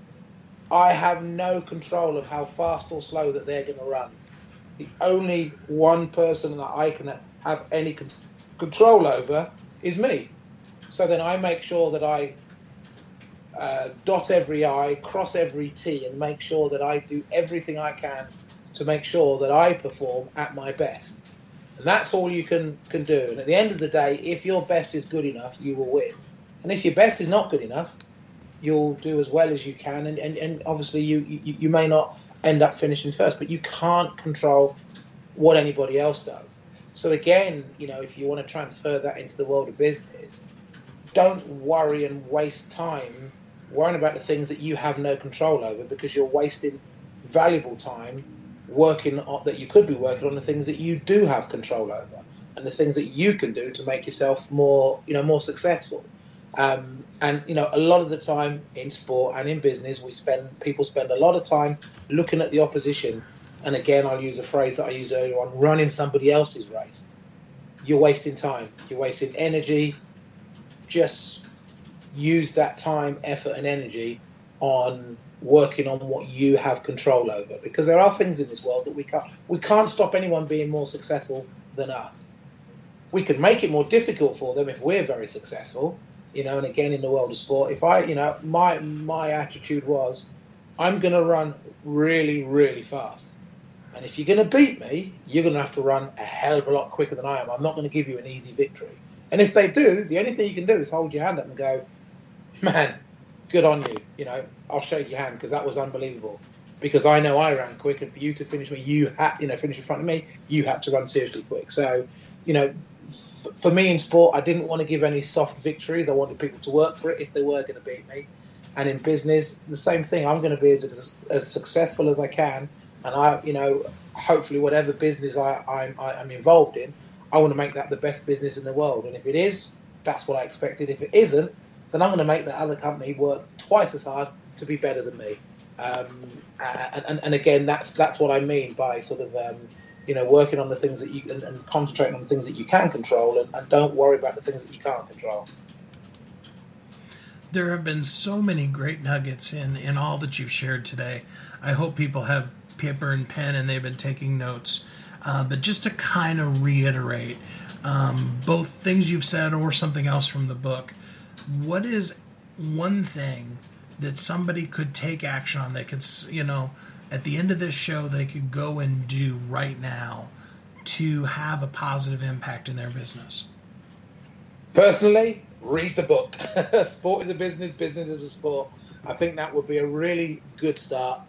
I have no control of how fast or slow that they're going to run. The only one person that I can have any con- control over is me. So then I make sure that I uh, dot every I, cross every T, and make sure that I do everything I can to make sure that I perform at my best. And that's all you can, can do. And at the end of the day, if your best is good enough, you will win. And if your best is not good enough, you'll do as well as you can. And, and, and obviously, you, you, you may not end up finishing first, but you can't control what anybody else does. So again, you know, if you want to transfer that into the world of business, don't worry and waste time worrying about the things that you have no control over because you're wasting valuable time working on that you could be working on the things that you do have control over and the things that you can do to make yourself more you know more successful um, and you know a lot of the time in sport and in business we spend people spend a lot of time looking at the opposition. And again, I'll use a phrase that I used earlier on running somebody else's race. You're wasting time, you're wasting energy. Just use that time, effort, and energy on working on what you have control over. Because there are things in this world that we can't we can't stop anyone being more successful than us. We can make it more difficult for them if we're very successful you know and again in the world of sport if i you know my my attitude was i'm going to run really really fast And if you're going to beat me, you're going to have to run a hell of a lot quicker than I am. I'm not going to give you an easy victory. And if they do, the only thing you can do is hold your hand up and go, man, good on you. You know, I'll shake your hand because that was unbelievable. Because I know I ran quick, and for you to finish me, you had, you know, finish in front of me, you had to run seriously quick. So, you know, for me in sport, I didn't want to give any soft victories. I wanted people to work for it if they were going to beat me. And in business, the same thing. I'm going to be as, as successful as I can, and I, you know, hopefully, whatever business I, I'm, I'm involved in, I want to make that the best business in the world. And if it is, that's what I expected. If it isn't, then I'm going to make that other company work twice as hard to be better than me. Um, and, and, and, again, that's that's what I mean by sort of um, you know working on the things that you and, and concentrating on the things that you can control, and, and don't worry about the things that you can't control. There have been so many great nuggets in in all that you've shared today. I hope people have paper and pen and they've been taking notes. Uh, but just to kind of reiterate um, both things you've said or something else from the book, what is one thing that somebody could take action on? They could, you know, at the end of this show, they could go and do right now to have a positive impact in their business? Personally, read the book. sport is a business, business is a sport. I think that would be a really good start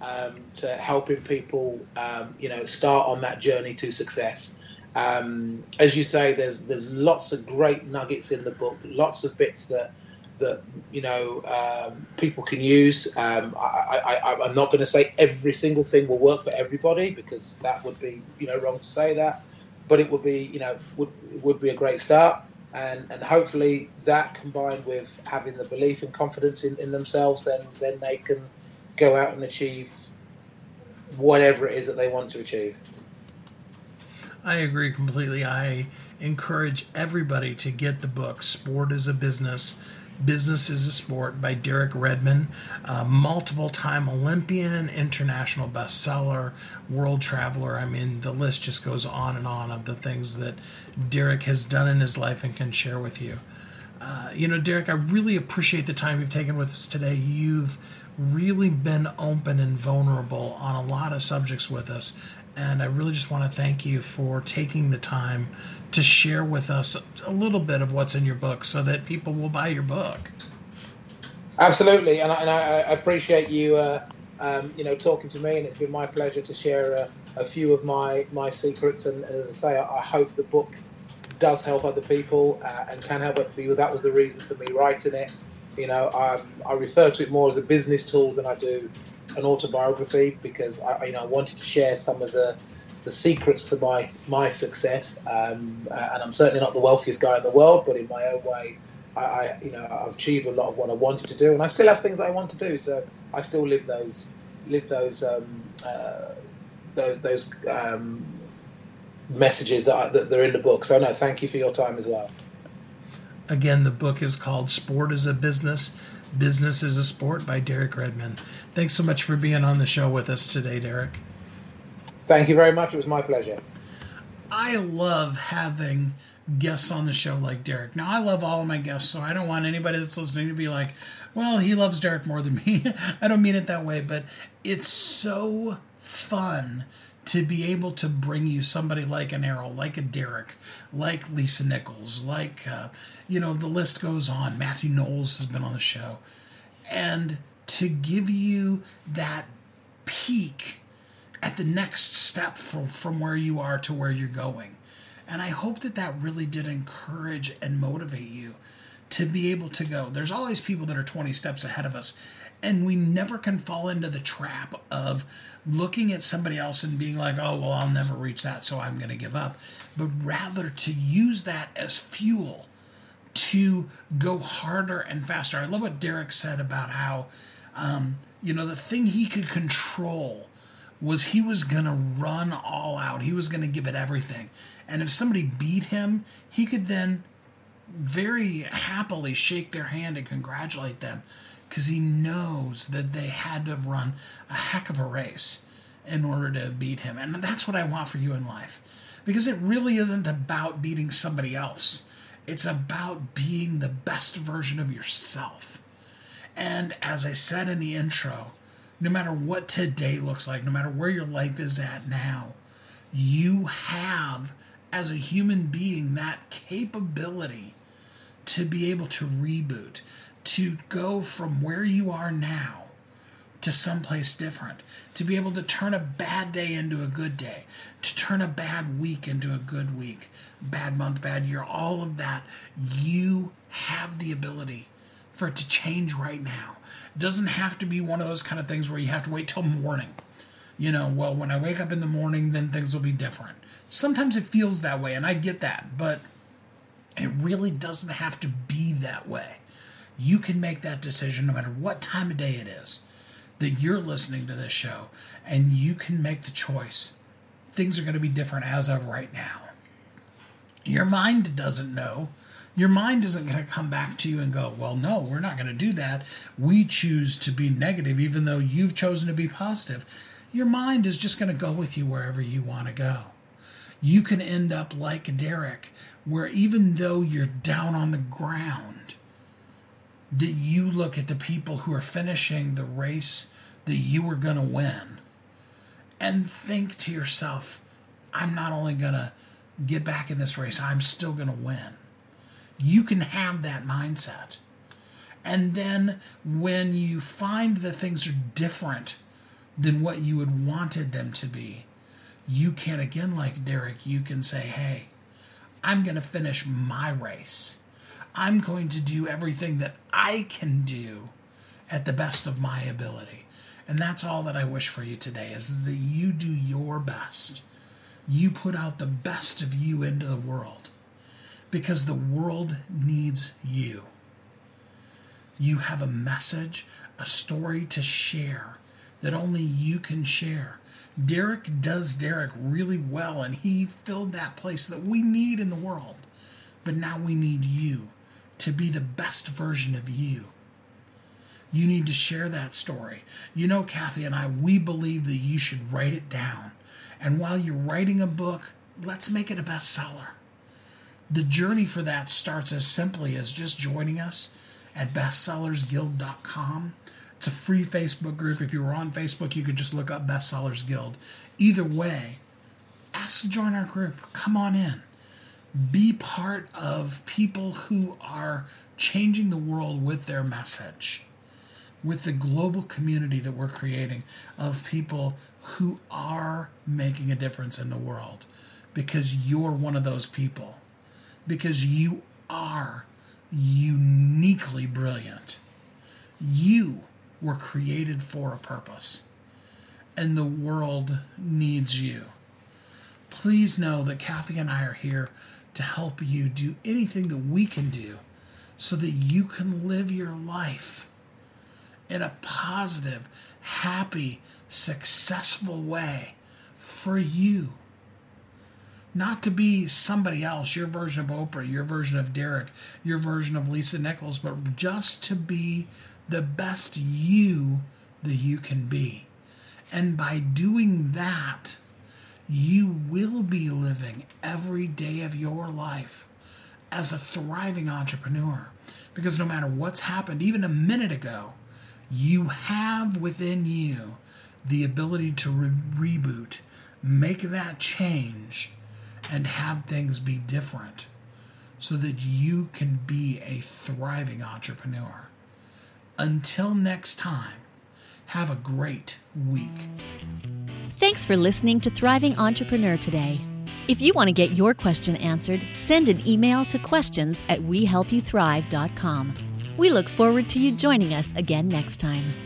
um, to helping people, um, you know, start on that journey to success. Um, as you say, there's there's lots of great nuggets in the book, lots of bits that that you know um, people can use. Um, I, am not going to say every single thing will work for everybody because that would be you know wrong to say that, but it would be you know would would be a great start. And, and hopefully that combined with having the belief and confidence in, in themselves, then then they can go out and achieve whatever it is that they want to achieve. I agree completely. I encourage everybody to get the book Sport is a Business. Business is a Sport by Derek Redmond, multiple time Olympian, international bestseller, world traveler. I mean, the list just goes on and on of the things that Derek has done in his life and can share with you. Uh, you know, Derek, I really appreciate the time you've taken with us today. You've really been open and vulnerable on a lot of subjects with us. And I really just want to thank you for taking the time to share with us a little bit of what's in your book so that people will buy your book. Absolutely. And I, and I appreciate you, uh, um, you know, talking to me. And it's been my pleasure to share a, a few of my, my secrets. And, and as I say, I, I, hope the book does help other people uh, and can help other people. That was the reason for me writing it. You know, um, I refer to it more as a business tool than I do an autobiography because I, you know, I wanted to share some of the the secrets to my my success. Um, uh, and I'm certainly not the wealthiest guy in the world, but in my own way, I, I, you know I've achieved a lot of what I wanted to do, and I still have things I want to do. So I still live those live those um, uh, those, those um, messages that, I, that they're in the book. So no, thank you for your time as well. Again, the book is called Sport is a Business, Business is a Sport by Derek Redmond. Thanks so much for being on the show with us today, Derek. Thank you very much. It was my pleasure. I love having guests on the show like Derek. Now, I love all of my guests, so I don't want anybody that's listening to be like, well, he loves Derek more than me. I don't mean it that way, but it's so fun to be able to bring you somebody like an Errol, like a Derek, like Lisa Nichols, like, uh, you know, the list goes on. Matthew Knowles has been on the show. And to give you that peek at the next step from, from where you are to where you're going. And I hope that that really did encourage and motivate you to be able to go. There's always people that are 20 steps ahead of us, and we never can fall into the trap of looking at somebody else and being like, oh, well, I'll never reach that, so I'm going to give up. But rather to use that as fuel to go harder and faster. I love what Derek said about how, um, you know, the thing he could control was he was going to run all out. He was going to give it everything. And if somebody beat him, he could then very happily shake their hand and congratulate them because he knows that they had to have run a heck of a race in order to beat him. And that's what I want for you in life. Because it really isn't about beating somebody else, it's about being the best version of yourself. And as I said in the intro, no matter what today looks like, no matter where your life is at now, you have, as a human being, that capability to be able to reboot, to go from where you are now to someplace different, to be able to turn a bad day into a good day, to turn a bad week into a good week, bad month, bad year, all of that. You have the ability for it to change right now. It doesn't have to be one of those kind of things where you have to wait till morning. You know, well, when I wake up in the morning, then things will be different. Sometimes it feels that way, and I get that, but it really doesn't have to be that way. You can make that decision no matter what time of day it is that you're listening to this show, and you can make the choice. Things are going to be different as of right now. Your mind doesn't know. Your mind isn't going to come back to you and go, Well, no, we're not going to do that. We choose to be negative, even though you've chosen to be positive. Your mind is just going to go with you wherever you want to go. You can end up like Derek, where even though you're down on the ground, that you look at the people who are finishing the race that you were going to win and think to yourself, I'm not only going to get back in this race, I'm still going to win. You can have that mindset. And then when you find that things are different than what you had wanted them to be, you can, again, like Derek, you can say, hey, I'm going to finish my race. I'm going to do everything that I can do at the best of my ability. And that's all that I wish for you today is that you do your best. You put out the best of you into the world because the world needs you. You have a message, a story to share that only you can share. Derek does Derek really well, and he filled that place that we need in the world. But now we need you to be the best version of you. You need to share that story. You know, Kathy and I, we believe that you should write it down. And while you're writing a book, let's make it a bestseller. The journey for that starts as simply as just joining us at bestsellersguild.com. It's a free Facebook group. If you were on Facebook, you could just look up Bestsellers Guild. Either way, ask to join our group. Come on in be part of people who are changing the world with their message, with the global community that we're creating of people who are making a difference in the world because you're one of those people, because you are uniquely brilliant. You were created for a purpose, and the world needs you. Please know that Kathy and I are here to help you do anything that we can do so that you can live your life in a positive, happy, successful way for you. Not to be somebody else, your version of Oprah, your version of Derek, your version of Lisa Nichols, but just to be the best you that you can be. And by doing that, you will be living every day of your life as a thriving entrepreneur. Because no matter what's happened, even a minute ago, you have within you the ability to re- reboot, make that change, and have things be different so that you can be a thriving entrepreneur. Until next time, have a great week. Thanks for listening to Thriving Entrepreneur today. If you want to get your question answered, send an email to questions at wehelpyouthrive.com. We look forward to you joining us again next time.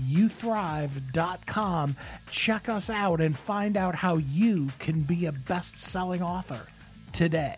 WeHelpYouThrive.com, check us out, and find out how you can be a best selling author today.